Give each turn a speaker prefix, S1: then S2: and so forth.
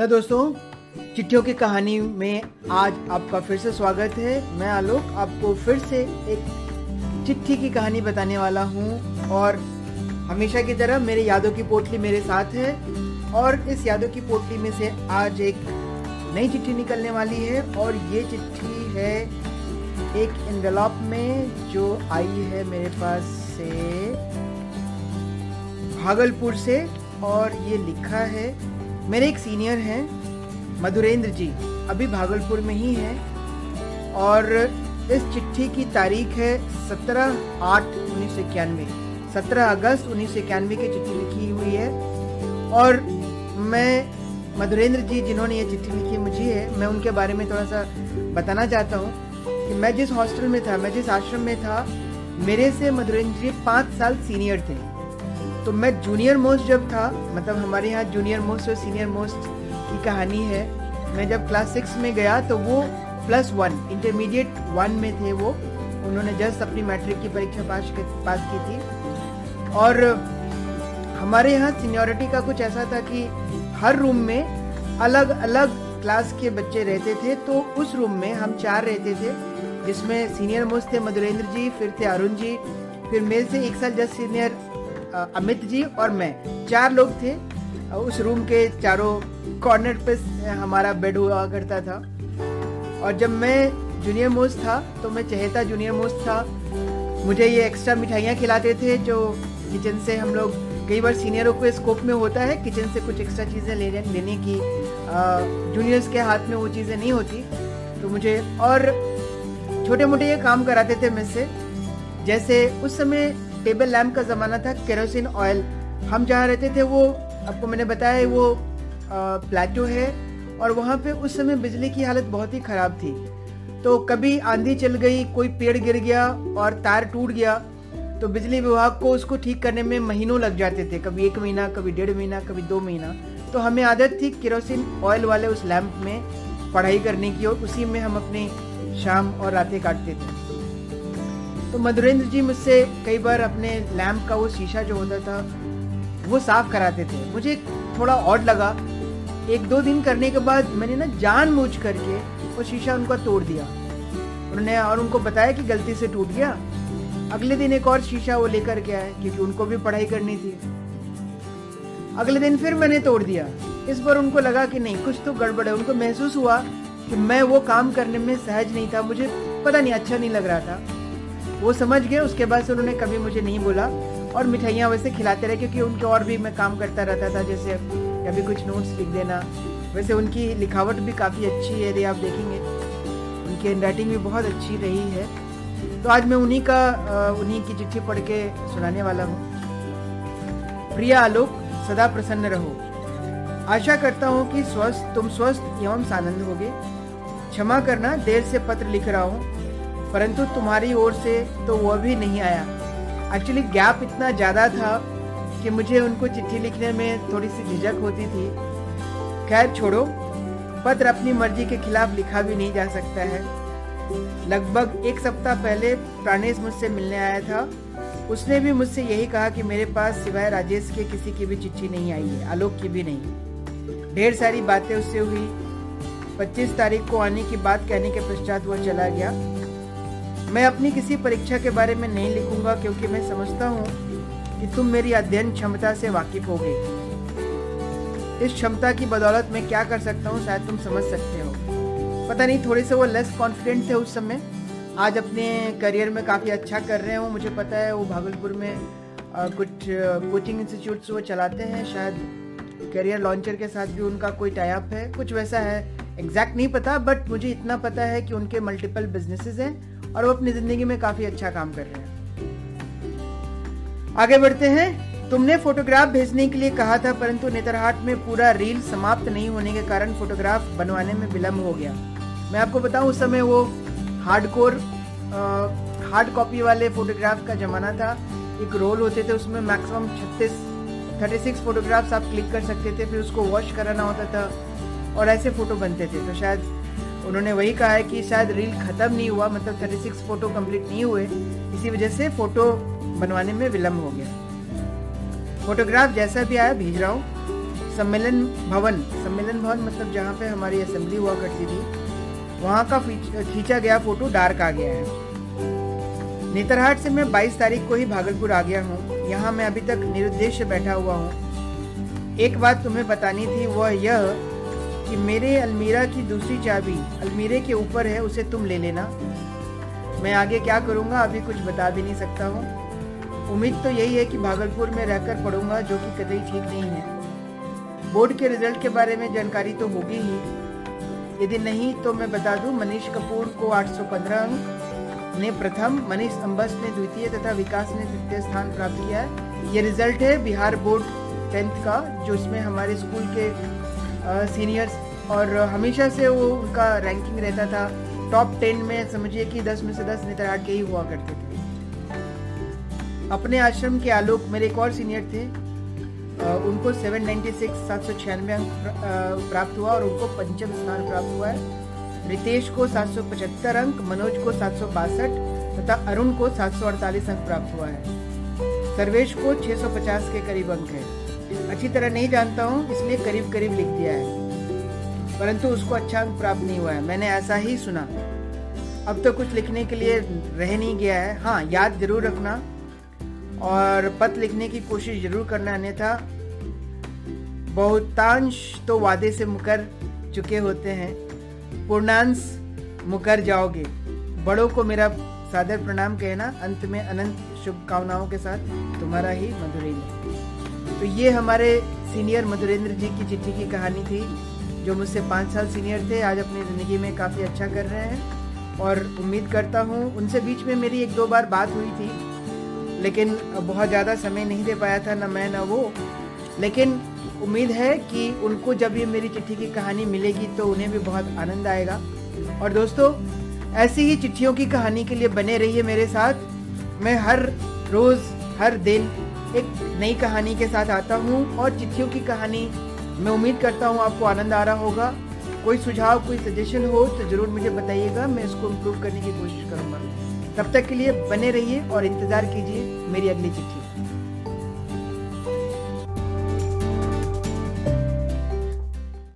S1: Hello दोस्तों, चिट्ठियों की कहानी में आज आपका फिर से स्वागत है। मैं आलोक, आपको फिर से एक चिट्ठी की कहानी बताने वाला हूँ और हमेशा की तरह मेरे यादों की पोटली मेरे साथ है और इस यादों की पोटली में से आज एक नई चिट्ठी निकलने वाली है और ये चिट्ठी है एक इन्वेलॉप में जो आई है मेरे पास से भागलपुर से और ये लिखा है मेरे एक सीनियर हैं, मधुरेंद्र जी, अभी भागलपुर में ही हैं। और इस चिट्ठी की तारीख है सत्रह आठ उन्नीस सौ इक्यानवे। सत्रह अगस्त उन्नीस सौ इक्यानवे की चिट्ठी लिखी हुई है। और मैं, मधुरेंद्र जी जिन्होंने ये चिट्ठी लिखी मुझे है, मैं उनके बारे में थोड़ा सा बताना चाहता हूँ कि मैं जिस हॉस्टल में था, मैं जिस आश्रम में था, मेरे से मधुरेंद्र जी पाँच साल सीनियर थे। तो मैं जूनियर मोस्ट जब था मतलब हमारे यहाँ जूनियर मोस्ट और सीनियर मोस्ट की कहानी है, मैं जब क्लास सिक्स में गया तो वो प्लस वन इंटरमीडिएट वन में थे वो। उन्होंने जस्ट अपनी मैट्रिक की परीक्षा पास पास की थी। और हमारे यहाँ सीनियोरिटी का कुछ ऐसा था कि हर रूम में अलग अलग क्लास के बच्चे रहते थे तो उस रूम में हम चार रहते थे, जिसमें सीनियर मोस्ट थे मधुरेंद्र जी, फिर थे अरुण जी, फिर मेरे से एक साल जस्ट सीनियर अमित जी और मैं। चार लोग थे। उस रूम के चारों कॉर्नर पे हमारा बेड हुआ करता था। और जब मैं जूनियर मोस्ट था तो मैं चहेता जूनियर मोस्ट था। मुझे ये एक्स्ट्रा मिठाइयाँ खिलाते थे, जो किचन से हम लोग, कई बार सीनियरों को स्कोप में होता है किचन से कुछ एक्स्ट्रा चीज़ें ले लेने की जूनियर्स के हाथ में वो चीज़ें नहीं होती। तो मुझे और छोटे मोटे ये काम कराते थे मुझसे जैसे उस समय टेबल लैम्प का ज़माना था, केरोसिन ऑयल। हम जहाँ रहते थे, वो, आपको मैंने बताया, वो प्लेटो है और वहाँ पे उस समय बिजली की हालत बहुत ही ख़राब थी। तो कभी आंधी चल गई, कोई पेड़ गिर गया और तार टूट गया तो बिजली विभाग को उसको ठीक करने में महीनों लग जाते थे। कभी एक महीना, कभी डेढ़ महीना, कभी दो महीना। तो हमें आदत थी केरोसिन ऑयल वाले उस लैम्प में पढ़ाई करने की और उसी में हम अपनी शाम और रातें काटते थे। तो मधुरेंद्र जी मुझसे कई बार अपने लैम्प का वो शीशा जो होता था, वो साफ़ कराते थे। मुझे थोड़ा ऑड लगा। एक दो दिन करने के बाद मैंने ना जान मूझ करके वो शीशा उनका तोड़ दिया। उन्होंने और उनको बताया कि गलती से टूट गया। अगले दिन एक और शीशा वो लेकर के आए, क्योंकि उनको भी पढ़ाई करनी थी। अगले दिन फिर मैंने तोड़ दिया। इस बार उनको लगा कि नहीं, कुछ तो गड़बड़ है। उनको महसूस हुआ कि मैं वो काम करने में सहज नहीं था। मुझे पता नहीं अच्छा नहीं लग रहा था। वो समझ गए, उसके बाद से उन्होंने कभी मुझे नहीं बोला और मिठाइयाँ वैसे खिलाते रहे क्योंकि उनके और भी मैं काम करता रहता था, जैसे कभी कुछ नोट्स लिख देना। वैसे उनकी लिखावट भी काफ़ी अच्छी है, यदि आप देखेंगे, उनकी हैंड भी बहुत अच्छी रही है। तो आज मैं उन्हीं का उन्हीं की चिट्ठी पढ़ के सुनाने वाला हूँ। प्रिया आलोक, सदा प्रसन्न रहो। आशा करता हूँ कि स्वस्थ, तुम स्वस्थ एवं सानंद होगे। क्षमा करना, देर से पत्र लिख रहा हूँ। परंतु तुम्हारी ओर से तो वह भी नहीं आया। एक्चुअली गैप इतना ज़्यादा था कि मुझे उनको चिट्ठी लिखने में थोड़ी सी झिझक होती थी। खैर, छोड़ो। पत्र अपनी मर्ज़ी के खिलाफ लिखा भी नहीं जा सकता है। लगभग एक सप्ताह पहले प्राणेश मुझसे मिलने आया था। उसने भी मुझसे यही कहा कि मेरे पास सिवाय राजेश के किसी की भी चिट्ठी नहीं आई है, आलोक की भी नहीं। ढेर सारी बातें उससे हुई। 25 तारीख को आने की बात कहने के पश्चात वह चला गया। मैं अपनी किसी परीक्षा के बारे में नहीं लिखूँगा क्योंकि मैं समझता हूँ कि तुम मेरी अध्ययन क्षमता से वाकिफ होगे। इस क्षमता की बदौलत मैं क्या कर सकता हूँ शायद तुम समझ सकते हो। पता नहीं थोड़े से वो लेस कॉन्फिडेंट थे उस समय। आज अपने करियर में काफ़ी अच्छा कर रहे हो। मुझे पता है वो भागलपुर में आ, कुछ कोचिंग इंस्टीट्यूट्स वो चलाते हैं। शायद करियर लॉन्चर के साथ भी उनका कोई टाइप है। कुछ वैसा है। एग्जैक्ट नहीं पता बट मुझे इतना पता है कि उनके मल्टीपल बिजनेसेस हैं। और वो अपनी ज़िंदगी में काफ़ी अच्छा काम कर रहे हैं। आगे बढ़ते हैं। तुमने फोटोग्राफ भेजने के लिए कहा था, परंतु नेतरहाट में पूरा रील समाप्त नहीं होने के कारण फोटोग्राफ बनवाने में विलम्ब हो गया। मैं आपको बताऊँ, उस समय वो हार्डकोर हार्ड कॉपी वाले फोटोग्राफ का जमाना था। एक रोल होते थे, उसमें मैक्सिमम छत्तीस, थर्टी सिक्स फोटोग्राफ्स आप क्लिक कर सकते थे, फिर उसको वॉश कराना होता था और ऐसे फ़ोटो बनते थे। तो शायद उन्होंने वही कहा है कि शायद रील ख़त्म नहीं हुआ मतलब थर्टी सिक्स फ़ोटो कंप्लीट नहीं हुए। इसी वजह से फ़ोटो बनवाने में विलम्ब हो गया। फोटोग्राफ जैसा भी आया, भेज रहा हूँ। सम्मेलन भवन सम्मेलन भवन मतलब जहाँ पे हमारी असेंबली हुआ करती थी। वहाँ का खींचा गया फ़ोटो डार्क आ गया है। नेतरहाट से मैं 22 तारीख को ही भागलपुर आ गया हूँ। यहाँ मैं अभी तक निरुद्देश्य बैठा हुआ हूँ। एक बात तुम्हें बतानी थी, वह यह कि मेरे अलमीरा की दूसरी चाबी अलमीरे के ऊपर है, उसे तुम ले लेना। मैं आगे क्या करूँगा, अभी कुछ बता भी नहीं सकता हूँ। उम्मीद तो यही है कि भागलपुर में रहकर पढ़ूँगा, जो कि कतई ठीक नहीं है। बोर्ड के रिज़ल्ट के बारे में जानकारी तो होगी ही। यदि नहीं तो मैं बता दूँ, मनीष कपूर को 815 अंक। ने प्रथम, मनीष अम्बस ने द्वितीय तथा विकास ने तृतीय स्थान प्राप्त किया है। ये रिज़ल्ट है बिहार बोर्ड टेंथ का, जो इसमें हमारे स्कूल के सीनियर्स और हमेशा से वो उनका रैंकिंग रहता था। टॉप टेन में समझिए कि दस में से दस नेतरहाट के ही हुआ करते थे। अपने आश्रम के आलोक, मेरे एक और सीनियर थे। उनको 796 सात सौ छियानवे अंक प्राप्त हुआ और उनको पंचम स्थान प्राप्त हुआ है। रितेश को 775 अंक, मनोज को सात सौ बासठ तथा अरुण को 748 अंक प्राप्त हुआ है। सर्वेश को 650 के करीब अंक है। अच्छी तरह नहीं जानता हूँ, इसलिए करीब करीब लिख दिया है। परंतु उसको अच्छा अंक प्राप्त नहीं हुआ है। मैंने ऐसा ही सुना। अब तो कुछ लिखने के लिए रह नहीं गया है। हाँ याद ज़रूर रखना और पत्र लिखने की कोशिश ज़रूर करना, अन्यथा बहुतांश तो वादे से मुकर चुके होते हैं। पूर्णांश मुकर जाओगे। बड़ों को मेरा सादर प्रणाम कहना। अंत में अनंत शुभकामनाओं के साथ तुम्हारा ही मधुरेंद्र तो ये हमारे सीनियर मधुरेंद्र जी की चिट्ठी की कहानी थी, जो मुझसे पाँच साल सीनियर थे, आज अपनी ज़िंदगी में काफ़ी अच्छा कर रहे हैं। और उम्मीद करता हूँ, उनसे बीच में मेरी एक दो बार बात हुई थी, लेकिन बहुत ज़्यादा समय नहीं दे पाया था, ना मैं, ना वो। लेकिन उम्मीद है कि उनको जब ये मेरी चिट्ठी की कहानी मिलेगी तो उन्हें भी बहुत आनंद आएगा। और दोस्तों, ऐसी ही चिट्ठियों की कहानी के लिए बने रहिए मेरे साथ। मैं हर रोज़, हर दिन एक नई कहानी के साथ आता हूँ और चिट्ठियों की कहानी। मैं उम्मीद करता हूँ आपको आनंद आ रहा होगा। कोई सुझाव, कोई सजेशन हो तो ज़रूर मुझे बताइएगा। मैं इसको इम्प्रूव करने की कोशिश करूँगा। तब तक के लिए बने रहिए और इंतज़ार कीजिए मेरी अगली चिट्ठी।